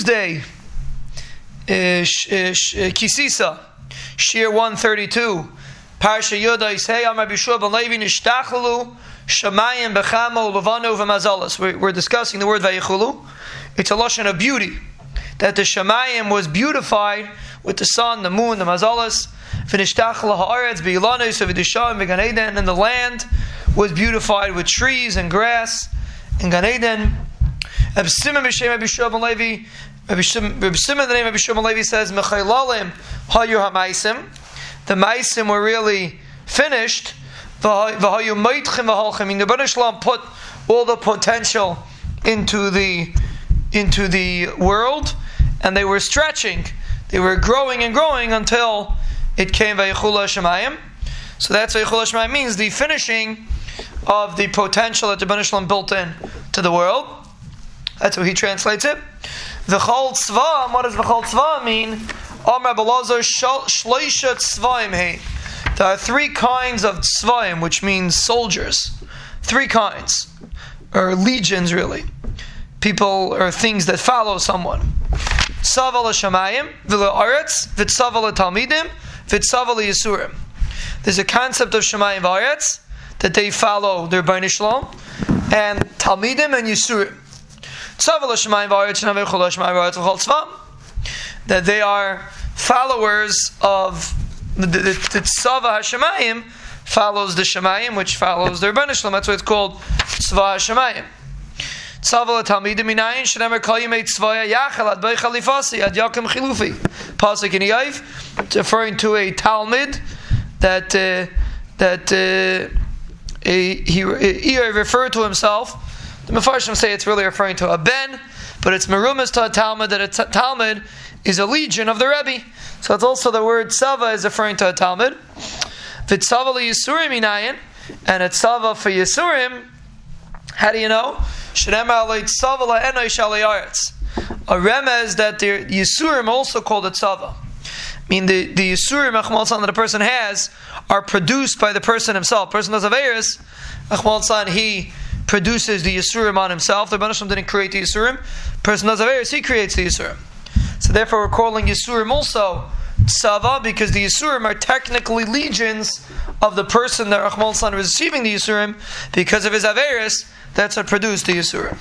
Tuesday, uh, Kisisa, Shir 132, Parsha Yodais, Hey, I'm Rabbi Shua ben Levi, Nishtachlalu, Shemayim, Bechamo, Levanu, V'mazalas. We're discussing the word Vayichulu. It's a Lashon of beauty. That the Shemayim was beautified with the sun, the moon, the Mazalas, V'nishtachla ha'aretz, B'ilanos, V'disham, V'gan Eden, and the land was beautified with trees and grass, and Gan Eden. Rabbi Simon b'shem ben Levi, Rabbi Shim- Rabbi Simon, the name of Rabbi ben Levi says, Mechaylalim hayu ha'maisim. The maisim were really finished. V'hayu meitchim v'holchim. I mean, the Shalom put all the potential into the into the world, and they were stretching. They were growing and growing until it came Vayichula Shemayim. So that's what Vayichula Shemayim means, the finishing of the potential that the Shalom built in to the world. That's how he translates it. V'chol tzva, what does v'chol tzva mean? Amr Belazar shloisha tzvaim hey. There are three kinds of tzvaim, which means soldiers. Three kinds, or legions really. People or things that follow someone. Tzaval Hashemayim, v'la aretz, v'tzaval talmidim, v'tzaval yisurim. There's a concept of Shemayim v'aretz that they follow their Bnei Shalom, and talmidim and yisurim. That they are followers of the, the, the, the Tzava Hashemayim follows the Shemayim, which follows Bnei Shalom. That's why it's called Tzva Hashemayim. Tzaval Talmidim Minayin Shenemer Kol Yimei Tzvaya Yachal Ad Bei Chalifasi Ad Yakim Chilufi. Pasuk in it's referring to a Talmud that uh, that uh, he, he referred to himself. The Mefarshim say it's really referring to a ben, but it's merumas to a Talmud that a t- Talmud is a legion of the Rebbe. So it's also the word Tzava is referring to a Talmud. V'Tzava Yisurim Minayin, and a Tzava for Yisurim. How do you know? A remez that the Yisurim also called a Tzava. I mean, the, the Yisurim, Achmal that a person has, are produced by the person himself. person does Averis, Achmal he produces the Yisurim on himself. The Banashim didn't create the Yisurim. person does Averis, he creates the Yisurim. So therefore, we're calling Yisurim also Tzava because the Yisurim are technically legions of the person that Rahman is receiving the Yisurim because of his Averis. That's what produced the Yisurim.